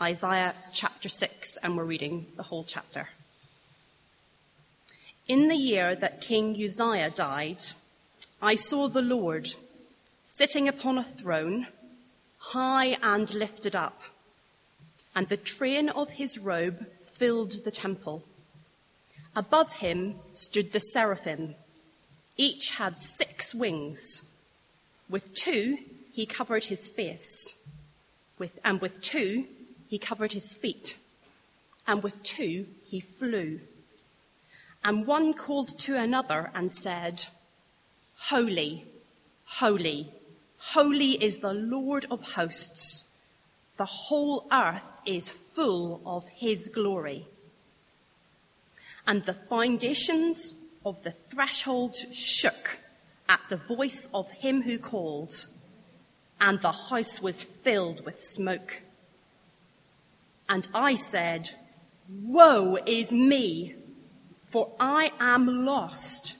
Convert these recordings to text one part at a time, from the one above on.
Isaiah chapter 6, and we're reading the whole chapter. In the year that King Uzziah died, I saw the Lord sitting upon a throne, high and lifted up, and the train of his robe filled the temple. Above him stood the seraphim. Each had six wings. With two, he covered his face, with, and with two, he covered his feet, and with two, he flew. And one called to another and said, Holy, holy, holy is the Lord of hosts. The whole earth is full of his glory. And the foundations of the threshold shook at the voice of him who called, and the house was filled with smoke. And I said, Woe is me, for I am lost,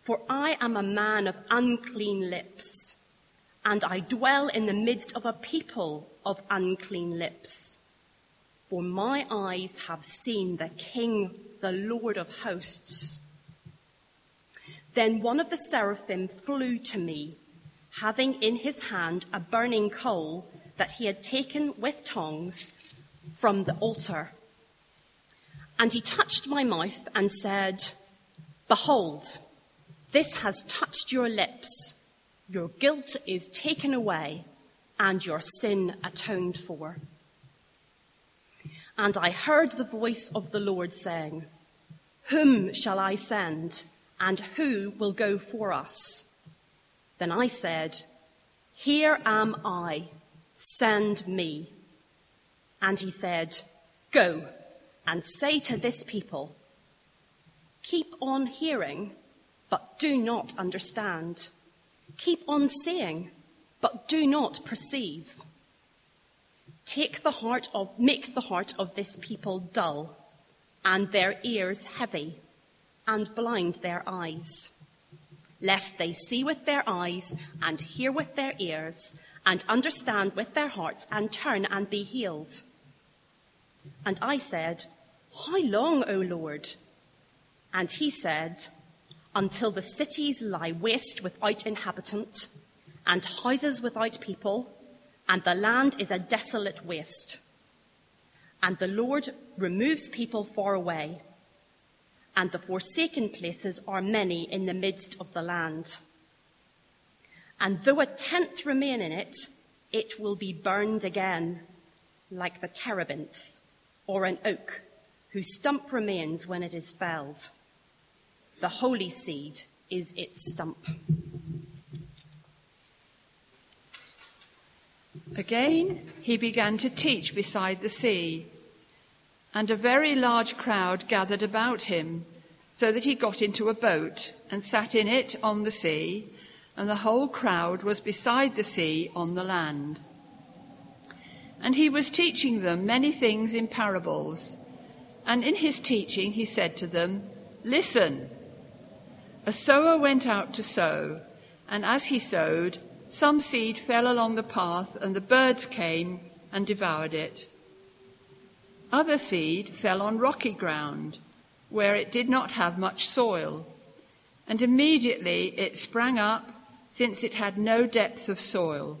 for I am a man of unclean lips, and I dwell in the midst of a people of unclean lips. For my eyes have seen the King, the Lord of hosts. Then one of the seraphim flew to me, having in his hand a burning coal that he had taken with tongs from the altar. And he touched my mouth and said, Behold, this has touched your lips. Your guilt is taken away and your sin atoned for. And I heard the voice of the Lord saying, Whom shall I send, and who will go for us? Then I said, Here am I, send me. And he said, Go and say to this people, Keep on hearing, but do not understand. Keep on seeing, but do not perceive. Take the heart of, make the heart of this people dull, and their ears heavy, and blind their eyes, lest they see with their eyes, and hear with their ears, and understand with their hearts, and turn and be healed. And I said, How long, O Lord? And he said, Until the cities lie waste without inhabitant, and houses without people, and the land is a desolate waste. And the Lord removes people far away, and the forsaken places are many in the midst of the land. And though a tenth remain in it, it will be burned again, like the terebinth or an oak whose stump remains when it is felled. The holy seed is its stump. Again, he began to teach beside the sea, and a very large crowd gathered about him, so that he got into a boat and sat in it on the sea, and the whole crowd was beside the sea on the land. And he was teaching them many things in parables. And in his teaching, he said to them, Listen. A sower went out to sow, and as he sowed, some seed fell along the path, and the birds came and devoured it. Other seed fell on rocky ground, where it did not have much soil, and immediately it sprang up, since it had no depth of soil.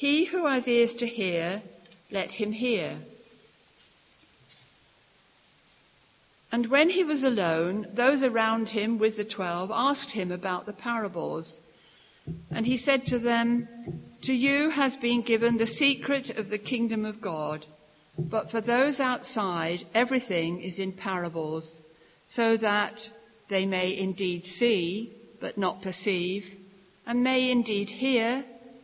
he who has ears to hear, let him hear. And when he was alone, those around him with the twelve asked him about the parables. And he said to them, To you has been given the secret of the kingdom of God, but for those outside, everything is in parables, so that they may indeed see, but not perceive, and may indeed hear,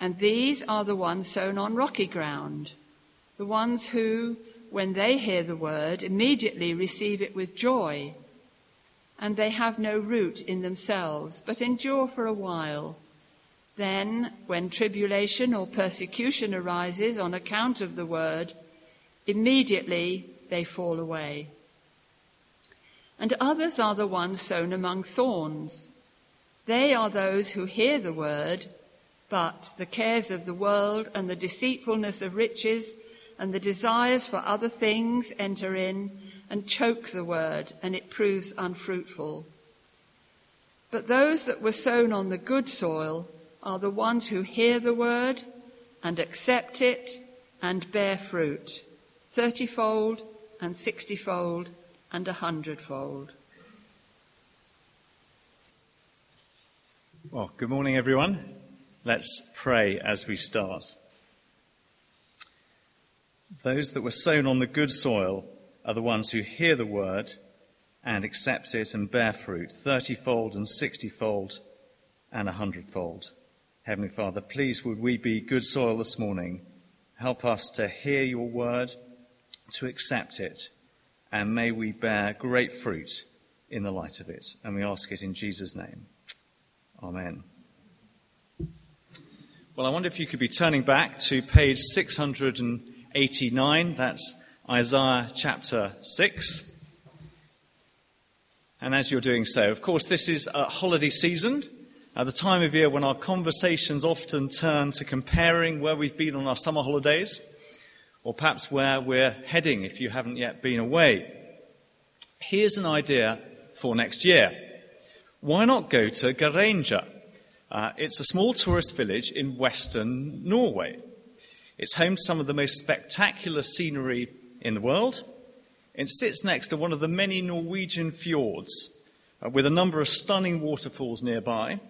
And these are the ones sown on rocky ground, the ones who, when they hear the word, immediately receive it with joy. And they have no root in themselves, but endure for a while. Then, when tribulation or persecution arises on account of the word, immediately they fall away. And others are the ones sown among thorns. They are those who hear the word but the cares of the world and the deceitfulness of riches and the desires for other things enter in and choke the word, and it proves unfruitful. But those that were sown on the good soil are the ones who hear the word and accept it and bear fruit, thirtyfold and sixtyfold and a hundredfold. Well, good morning, everyone. Let's pray as we start. Those that were sown on the good soil are the ones who hear the word and accept it and bear fruit, thirtyfold and sixtyfold and a hundredfold. Heavenly Father, please would we be good soil this morning. Help us to hear your word, to accept it, and may we bear great fruit in the light of it. And we ask it in Jesus' name. Amen. Well, I wonder if you could be turning back to page 689. That's Isaiah chapter 6. And as you're doing so, of course, this is a holiday season, at the time of year when our conversations often turn to comparing where we've been on our summer holidays, or perhaps where we're heading if you haven't yet been away. Here's an idea for next year. Why not go to Geiranger? Uh, it's a small tourist village in western Norway. It's home to some of the most spectacular scenery in the world. It sits next to one of the many Norwegian fjords uh, with a number of stunning waterfalls nearby.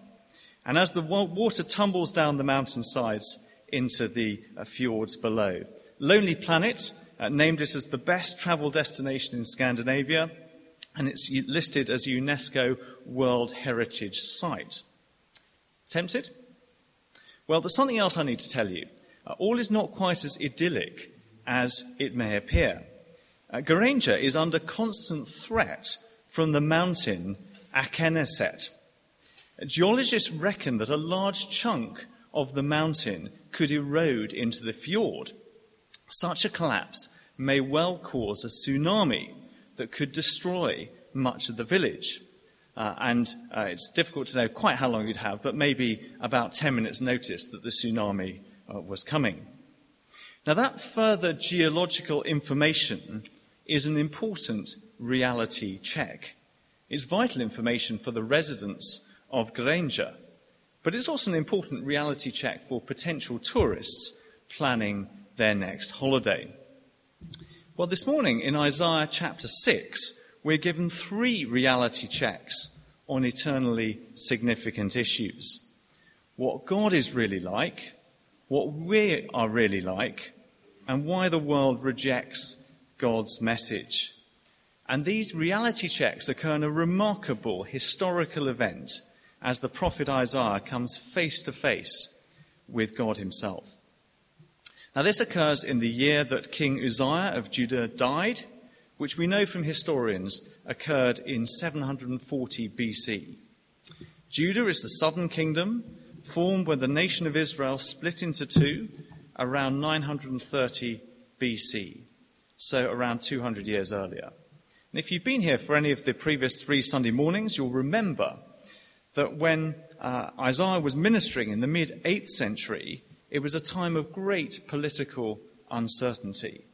And as the water tumbles down the mountainsides into the uh, fjords below, Lonely Planet uh, named it as the best travel destination in Scandinavia, and it's listed as a UNESCO World Heritage Site. Tempted? Well, there's something else I need to tell you. Uh, all is not quite as idyllic as it may appear. Uh, Geiranger is under constant threat from the mountain Akenneset. Geologists reckon that a large chunk of the mountain could erode into the fjord. Such a collapse may well cause a tsunami that could destroy much of the village. Uh, and uh, it's difficult to know quite how long you'd have, but maybe about 10 minutes' notice that the tsunami uh, was coming. Now, that further geological information is an important reality check. It's vital information for the residents of Geiranger, but it's also an important reality check for potential tourists planning their next holiday. Well, this morning in Isaiah chapter 6, we're given three reality checks on eternally significant issues what God is really like, what we are really like, and why the world rejects God's message. And these reality checks occur in a remarkable historical event as the prophet Isaiah comes face to face with God himself. Now, this occurs in the year that King Uzziah of Judah died which we know from historians occurred in 740 BC. Judah is the southern kingdom, formed when the nation of Israel split into two around 930 BC, so around 200 years earlier. And if you've been here for any of the previous three Sunday mornings, you'll remember that when uh, Isaiah was ministering in the mid 8th century, it was a time of great political uncertainty.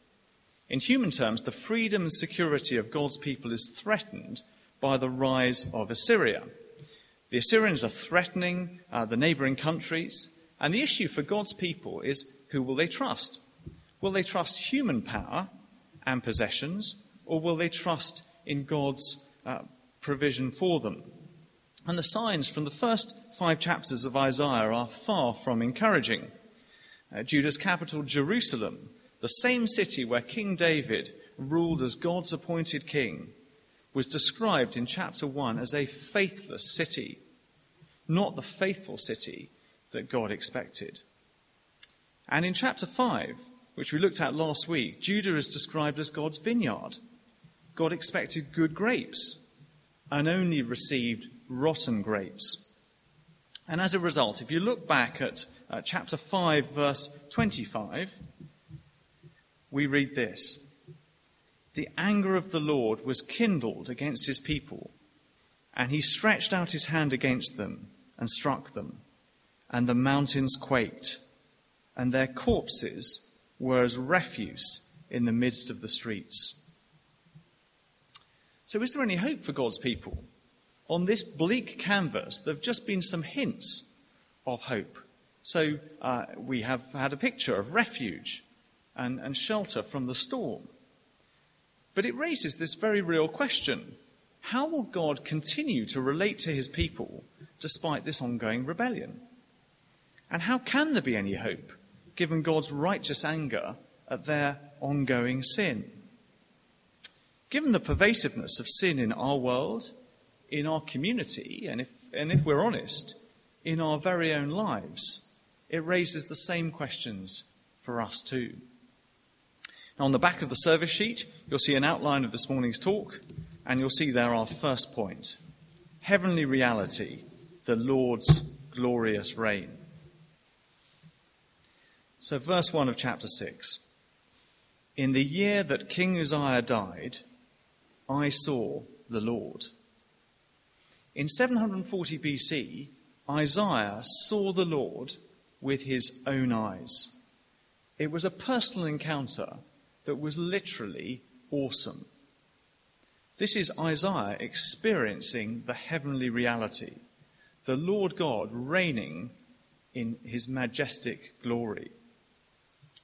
In human terms, the freedom and security of God's people is threatened by the rise of Assyria. The Assyrians are threatening uh, the neighboring countries, and the issue for God's people is who will they trust? Will they trust human power and possessions, or will they trust in God's uh, provision for them? And the signs from the first five chapters of Isaiah are far from encouraging. Uh, Judah's capital, Jerusalem, the same city where King David ruled as God's appointed king, was described in chapter 1 as a faithless city, not the faithful city that God expected. And in chapter 5, which we looked at last week, Judah is described as God's vineyard. God expected good grapes and only received rotten grapes. And as a result, if you look back at uh, chapter 5, verse 25, we read this The anger of the Lord was kindled against his people, and he stretched out his hand against them and struck them, and the mountains quaked, and their corpses were as refuse in the midst of the streets. So, is there any hope for God's people? On this bleak canvas, there have just been some hints of hope. So, uh, we have had a picture of refuge and, and shelter from the storm. But it raises this very real question how will God continue to relate to his people despite this ongoing rebellion? And how can there be any hope given God's righteous anger at their ongoing sin? Given the pervasiveness of sin in our world, in our community, and if, and if we're honest, in our very own lives, it raises the same questions for us too. Now, on the back of the service sheet, you'll see an outline of this morning's talk, and you'll see there our first point Heavenly reality, the Lord's glorious reign. So, verse 1 of chapter 6. In the year that King Uzziah died, I saw the Lord. In 740 BC, Isaiah saw the Lord with his own eyes. It was a personal encounter that was literally awesome. This is Isaiah experiencing the heavenly reality, the Lord God reigning in his majestic glory.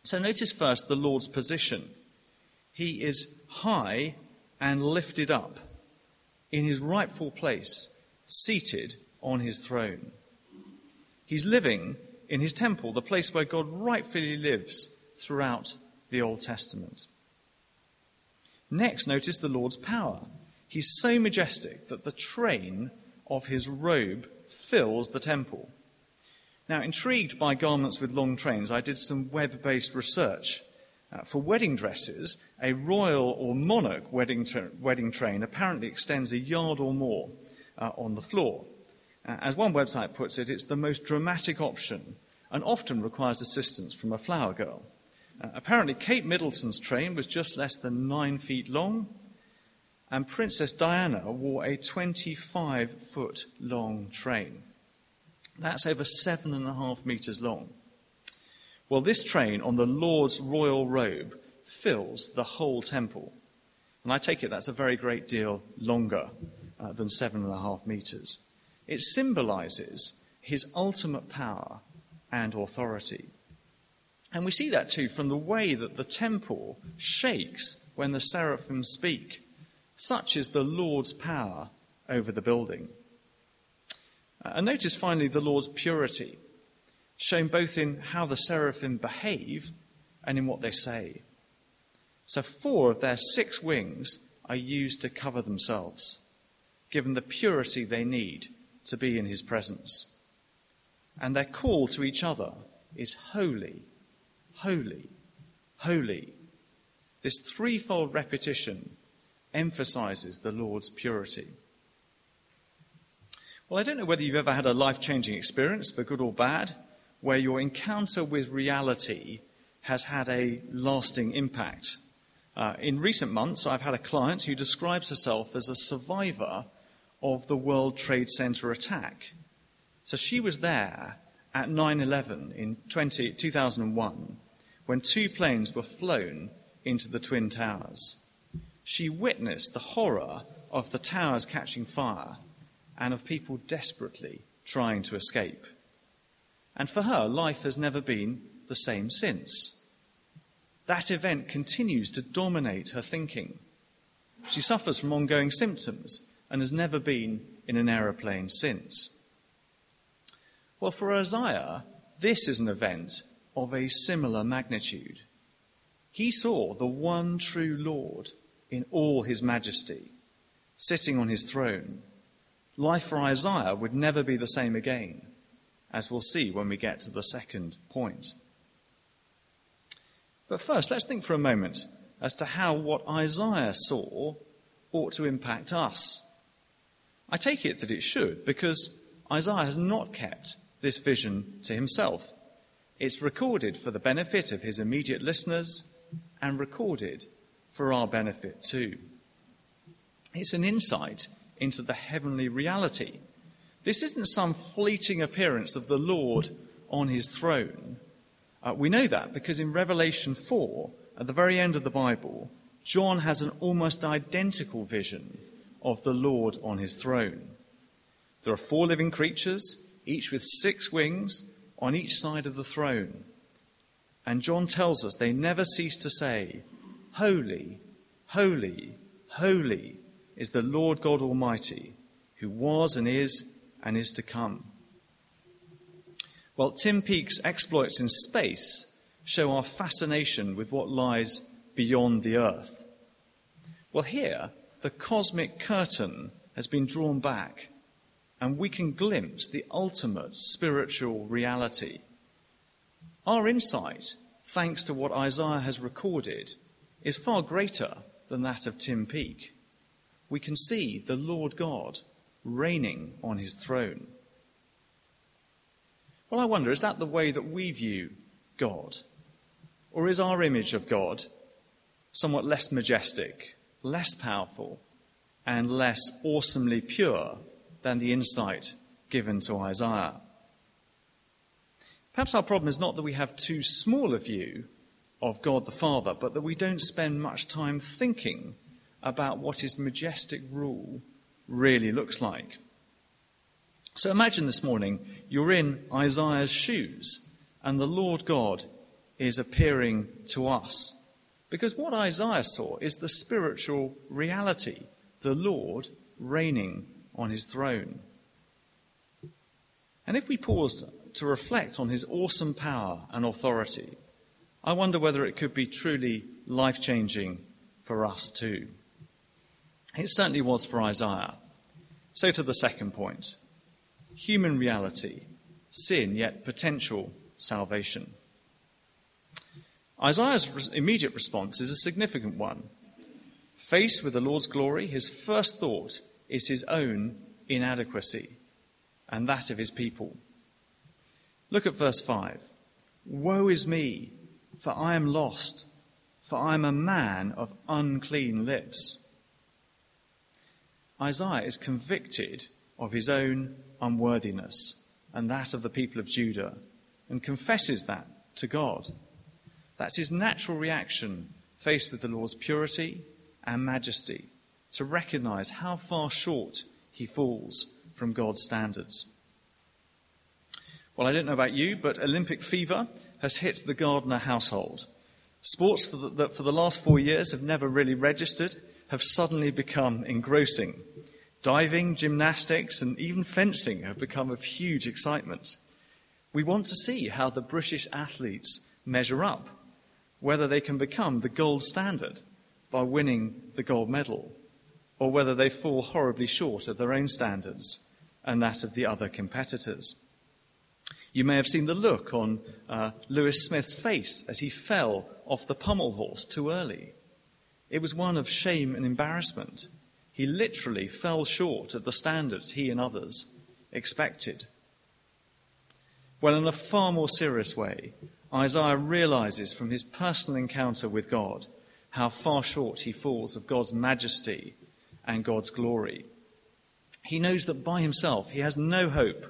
So notice first the Lord's position. He is high and lifted up in his rightful place, seated on his throne. He's living in his temple, the place where God rightfully lives throughout the Old Testament. Next, notice the Lord's power. He's so majestic that the train of his robe fills the temple. Now, intrigued by garments with long trains, I did some web based research. Uh, for wedding dresses, a royal or monarch wedding, tra- wedding train apparently extends a yard or more uh, on the floor. Uh, as one website puts it, it's the most dramatic option and often requires assistance from a flower girl. Uh, apparently, Kate Middleton's train was just less than nine feet long, and Princess Diana wore a 25 foot long train. That's over seven and a half meters long. Well, this train on the Lord's royal robe fills the whole temple. And I take it that's a very great deal longer uh, than seven and a half meters. It symbolizes his ultimate power and authority. And we see that too from the way that the temple shakes when the seraphim speak. Such is the Lord's power over the building. Uh, and notice finally the Lord's purity, shown both in how the seraphim behave and in what they say. So, four of their six wings are used to cover themselves, given the purity they need to be in his presence. And their call to each other is holy, holy, holy. This threefold repetition emphasizes the Lord's purity. Well, I don't know whether you've ever had a life changing experience, for good or bad, where your encounter with reality has had a lasting impact. Uh, in recent months, I've had a client who describes herself as a survivor of the World Trade Center attack. So she was there at 9 11 in 20, 2001 when two planes were flown into the Twin Towers. She witnessed the horror of the towers catching fire and of people desperately trying to escape. And for her, life has never been the same since. that event continues to dominate her thinking. She suffers from ongoing symptoms and has never been in an aeroplane since. Well, for Isaiah, this is an event of a similar magnitude. He saw the one true Lord in all his majesty, sitting on his throne. Life for Isaiah would never be the same again, as we'll see when we get to the second point. But first, let's think for a moment as to how what Isaiah saw ought to impact us. I take it that it should, because Isaiah has not kept this vision to himself. It's recorded for the benefit of his immediate listeners and recorded for our benefit too. It's an insight into the heavenly reality. This isn't some fleeting appearance of the Lord on his throne. Uh, we know that because in Revelation 4, at the very end of the Bible, John has an almost identical vision of the Lord on his throne. There are four living creatures, each with six wings on each side of the throne. And John tells us they never cease to say, Holy, holy, holy is the Lord God Almighty, who was and is and is to come. Well, Tim Peake's exploits in space show our fascination with what lies beyond the earth. Well, here, the cosmic curtain has been drawn back, and we can glimpse the ultimate spiritual reality. Our insight, thanks to what Isaiah has recorded, is far greater than that of Tim Peake. We can see the Lord God reigning on his throne. Well, I wonder, is that the way that we view God? Or is our image of God somewhat less majestic, less powerful, and less awesomely pure than the insight given to Isaiah? Perhaps our problem is not that we have too small a view of God the Father, but that we don't spend much time thinking about what his majestic rule really looks like. So imagine this morning you're in Isaiah's shoes and the Lord God is appearing to us. Because what Isaiah saw is the spiritual reality, the Lord reigning on his throne. And if we paused to reflect on his awesome power and authority, I wonder whether it could be truly life changing for us too. It certainly was for Isaiah. So to the second point human reality, sin, yet potential salvation. Isaiah's immediate response is a significant one. Faced with the Lord's glory, his first thought is his own inadequacy and that of his people. Look at verse 5. Woe is me, for I am lost, for I am a man of unclean lips. Isaiah is convicted of his own unworthiness and that of the people of Judah and confesses that to God. That's his natural reaction faced with the Lord's purity and majesty to recognize how far short he falls from God's standards. Well, I don't know about you, but Olympic fever has hit the Gardner household. Sports for the, that for the last four years have never really registered have suddenly become engrossing. Diving, gymnastics, and even fencing have become of huge excitement. We want to see how the British athletes measure up, whether they can become the gold standard by winning the gold medal, or whether they fall horribly short of their own standards and that of the other competitors. You may have seen the look on uh, Louis Smith's face as he fell off the pommel horse too early. It was one of shame and embarrassment. He literally fell short of the standards he and others expected. Well, in a far more serious way, Isaiah realizes from his personal encounter with God how far short he falls of God's majesty and God's glory. He knows that by himself he has no hope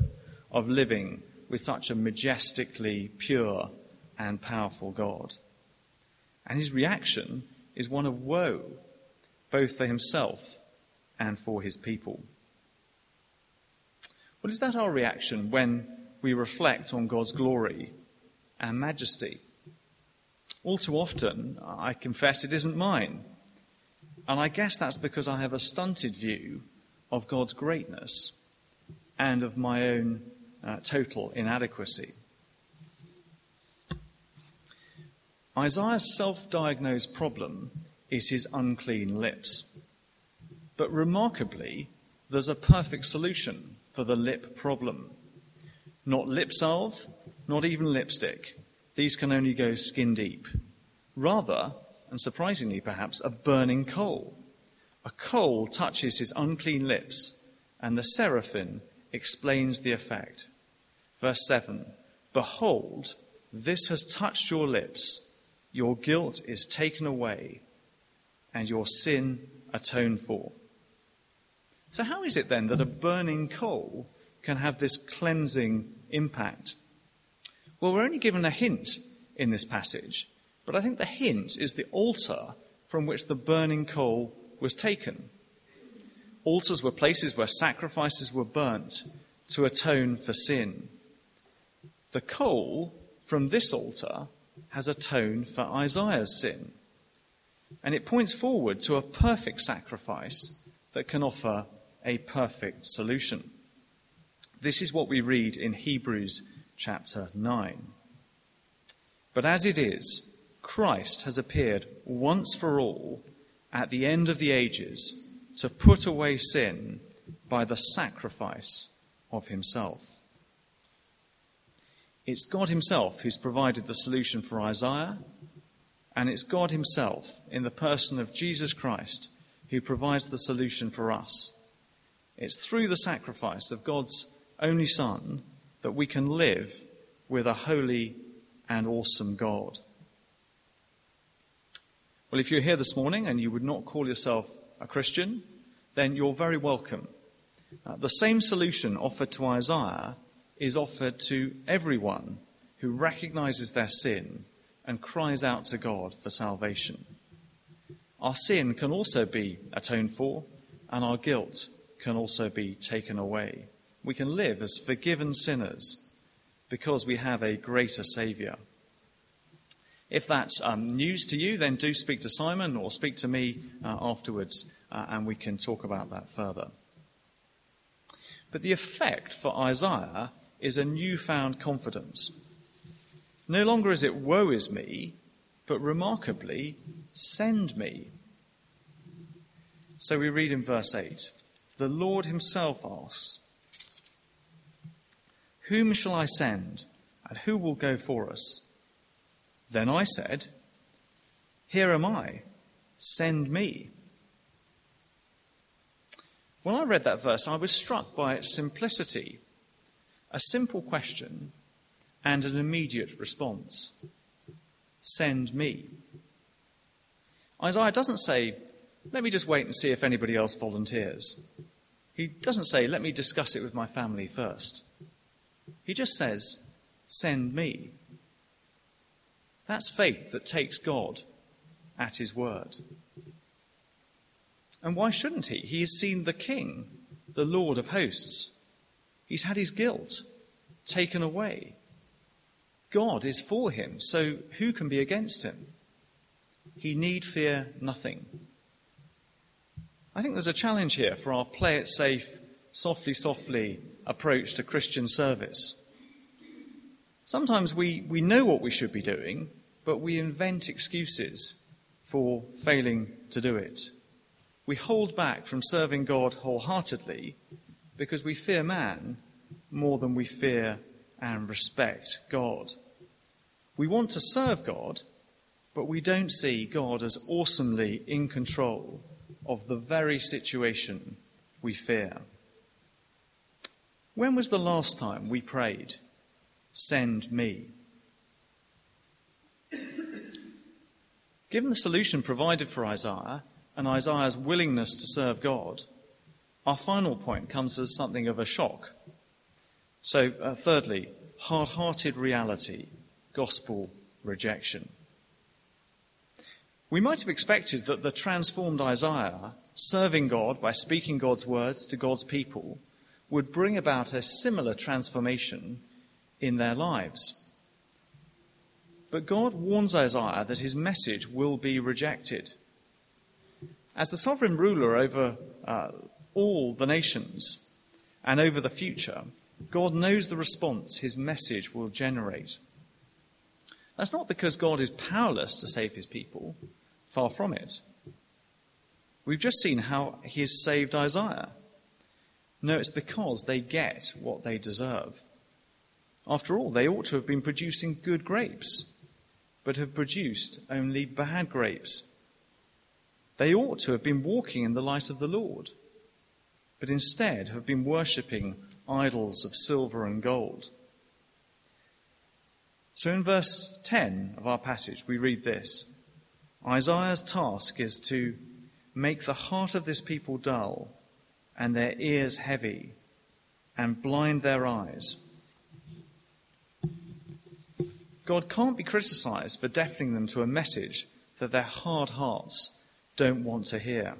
of living with such a majestically pure and powerful God. And his reaction is one of woe, both for himself and for his people. Well, is that our reaction when we reflect on God's glory and majesty? All too often, I confess it isn't mine. And I guess that's because I have a stunted view of God's greatness and of my own uh, total inadequacy. Isaiah's self diagnosed problem is his unclean lips. But remarkably, there's a perfect solution for the lip problem. Not lip salve, not even lipstick. These can only go skin deep. Rather, and surprisingly perhaps, a burning coal. A coal touches his unclean lips, and the seraphim explains the effect. Verse 7 Behold, this has touched your lips, your guilt is taken away, and your sin atoned for. So, how is it then that a burning coal can have this cleansing impact? Well, we're only given a hint in this passage, but I think the hint is the altar from which the burning coal was taken. Altars were places where sacrifices were burnt to atone for sin. The coal from this altar has atoned for Isaiah's sin. And it points forward to a perfect sacrifice that can offer a perfect solution. This is what we read in Hebrews chapter 9. But as it is, Christ has appeared once for all at the end of the ages to put away sin by the sacrifice of himself. It's God Himself who's provided the solution for Isaiah, and it's God Himself, in the person of Jesus Christ, who provides the solution for us it's through the sacrifice of God's only Son that we can live with a holy and awesome God. Well, if you're here this morning and you would not call yourself a Christian, then you're very welcome. Uh, the same solution offered to Isaiah is offered to everyone who recognizes their sin and cries out to God for salvation. Our sin can also be atoned for, and our guilt can also be taken away. We can live as forgiven sinners because we have a greater Saviour. If that's um, news to you, then do speak to Simon or speak to me uh, afterwards, uh, and we can talk about that further. But the effect for Isaiah is a newfound confidence. No longer is it, woe is me, but remarkably, send me. So we read in verse 8 the Lord himself asks, Whom shall I send, and who will go for us? Then I said, Here am I, send me. When I read that verse, I was struck by its simplicity a simple question and an immediate response Send me. Isaiah doesn't say, Let me just wait and see if anybody else volunteers. He doesn't say, Let me discuss it with my family first. He just says, Send me. That's faith that takes God at his word. And why shouldn't he? He has seen the King, the Lord of hosts. He's had his guilt taken away. God is for him, so who can be against him? He need fear nothing. I think there's a challenge here for our play it safe, softly, softly approach to Christian service. Sometimes we, we know what we should be doing, but we invent excuses for failing to do it. We hold back from serving God wholeheartedly because we fear man more than we fear and respect God. We want to serve God, but we don't see God as awesomely in control of the very situation we fear. When was the last time we prayed, Send me? Given the solution provided for Isaiah and Isaiah's willingness to serve God, our final point comes as something of a shock. So, uh, thirdly, hard hearted reality, gospel rejection. We might have expected that the transformed Isaiah, serving God by speaking God's words to God's people, would bring about a similar transformation in their lives. But God warns Isaiah that his message will be rejected. As the sovereign ruler over uh, all the nations and over the future, God knows the response his message will generate. That's not because God is powerless to save his people, far from it. We've just seen how he has saved Isaiah. No, it's because they get what they deserve. After all, they ought to have been producing good grapes, but have produced only bad grapes. They ought to have been walking in the light of the Lord, but instead have been worshipping idols of silver and gold. So in verse 10 of our passage, we read this Isaiah's task is to make the heart of this people dull and their ears heavy and blind their eyes. God can't be criticized for deafening them to a message that their hard hearts don't want to hear.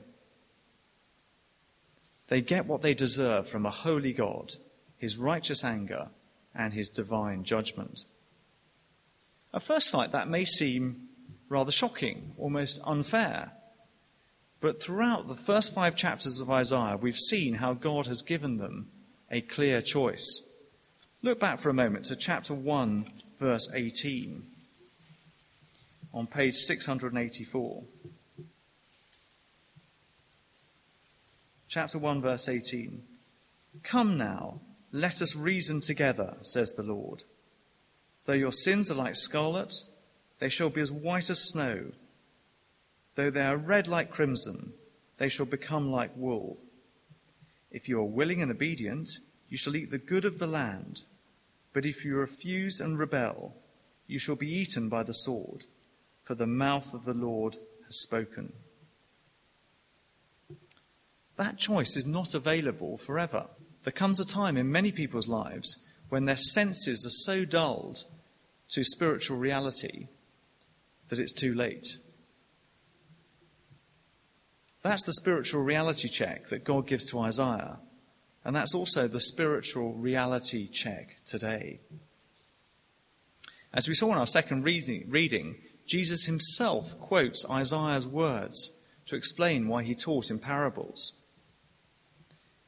They get what they deserve from a holy God, his righteous anger, and his divine judgment. At first sight, that may seem rather shocking, almost unfair. But throughout the first five chapters of Isaiah, we've seen how God has given them a clear choice. Look back for a moment to chapter 1, verse 18, on page 684. Chapter 1, verse 18. Come now, let us reason together, says the Lord. Though your sins are like scarlet, they shall be as white as snow. Though they are red like crimson, they shall become like wool. If you are willing and obedient, you shall eat the good of the land. But if you refuse and rebel, you shall be eaten by the sword, for the mouth of the Lord has spoken. That choice is not available forever. There comes a time in many people's lives when their senses are so dulled to spiritual reality that it's too late. That's the spiritual reality check that God gives to Isaiah. And that's also the spiritual reality check today. As we saw in our second reading, Jesus himself quotes Isaiah's words to explain why he taught in parables.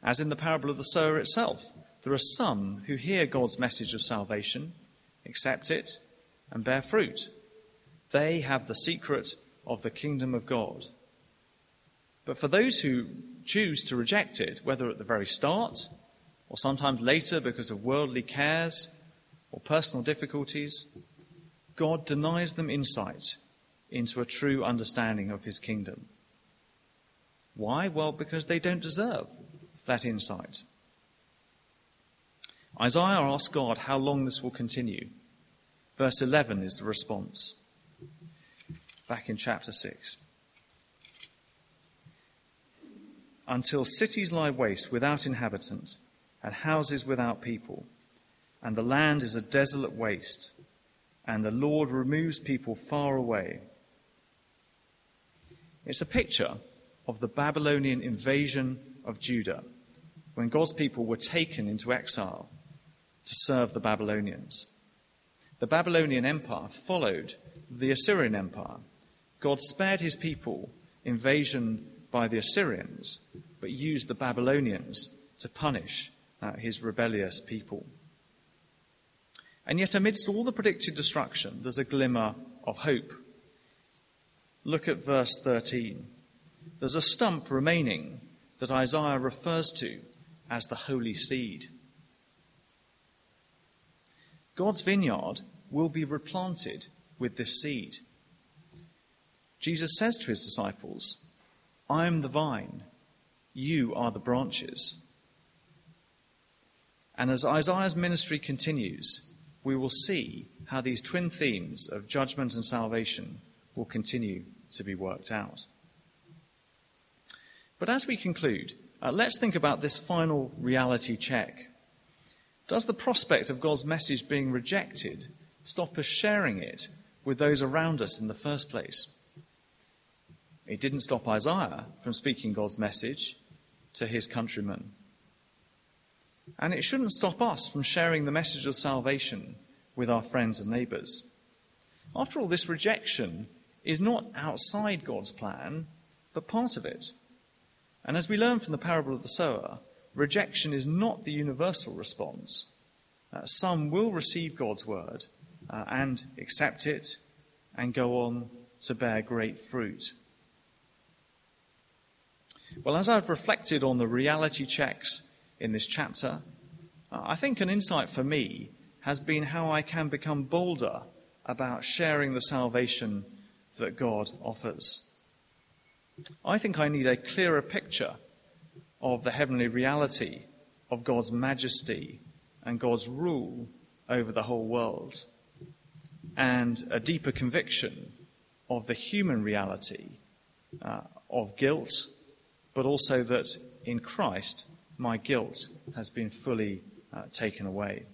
As in the parable of the sower itself, there are some who hear God's message of salvation, accept it, and bear fruit. They have the secret of the kingdom of God. But for those who choose to reject it, whether at the very start or sometimes later because of worldly cares or personal difficulties, God denies them insight into a true understanding of his kingdom. Why? Well, because they don't deserve that insight. Isaiah asks God how long this will continue. Verse 11 is the response. Back in chapter 6. Until cities lie waste without inhabitant, and houses without people, and the land is a desolate waste, and the Lord removes people far away. It's a picture of the Babylonian invasion of Judah when God's people were taken into exile to serve the Babylonians. The Babylonian Empire followed the Assyrian Empire. God spared his people invasion by the Assyrians, but used the Babylonians to punish uh, his rebellious people. And yet, amidst all the predicted destruction, there's a glimmer of hope. Look at verse 13. There's a stump remaining that Isaiah refers to as the holy seed. God's vineyard will be replanted with this seed. Jesus says to his disciples, I am the vine, you are the branches. And as Isaiah's ministry continues, we will see how these twin themes of judgment and salvation will continue to be worked out. But as we conclude, uh, let's think about this final reality check. Does the prospect of God's message being rejected stop us sharing it with those around us in the first place? It didn't stop Isaiah from speaking God's message to his countrymen. And it shouldn't stop us from sharing the message of salvation with our friends and neighbours. After all, this rejection is not outside God's plan, but part of it. And as we learn from the parable of the sower, rejection is not the universal response. Uh, some will receive God's word uh, and accept it and go on to bear great fruit. Well, as I've reflected on the reality checks in this chapter, uh, I think an insight for me has been how I can become bolder about sharing the salvation that God offers. I think I need a clearer picture of the heavenly reality of God's majesty and God's rule over the whole world, and a deeper conviction of the human reality uh, of guilt, but also that in Christ my guilt has been fully uh, taken away.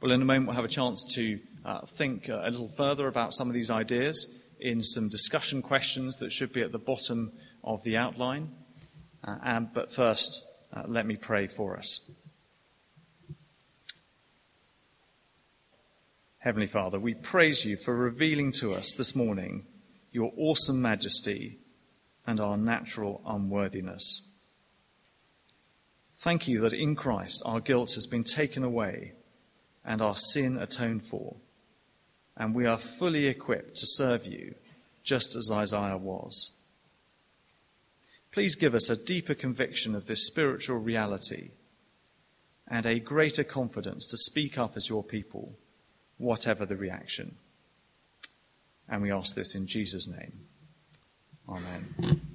Well, in a moment, we'll have a chance to uh, think uh, a little further about some of these ideas in some discussion questions that should be at the bottom of the outline. Uh, and, but first, uh, let me pray for us. Heavenly Father, we praise you for revealing to us this morning your awesome majesty and our natural unworthiness. Thank you that in Christ our guilt has been taken away and our sin atoned for, and we are fully equipped to serve you, just as Isaiah was. Please give us a deeper conviction of this spiritual reality and a greater confidence to speak up as your people, whatever the reaction. And we ask this in Jesus' name. Amen.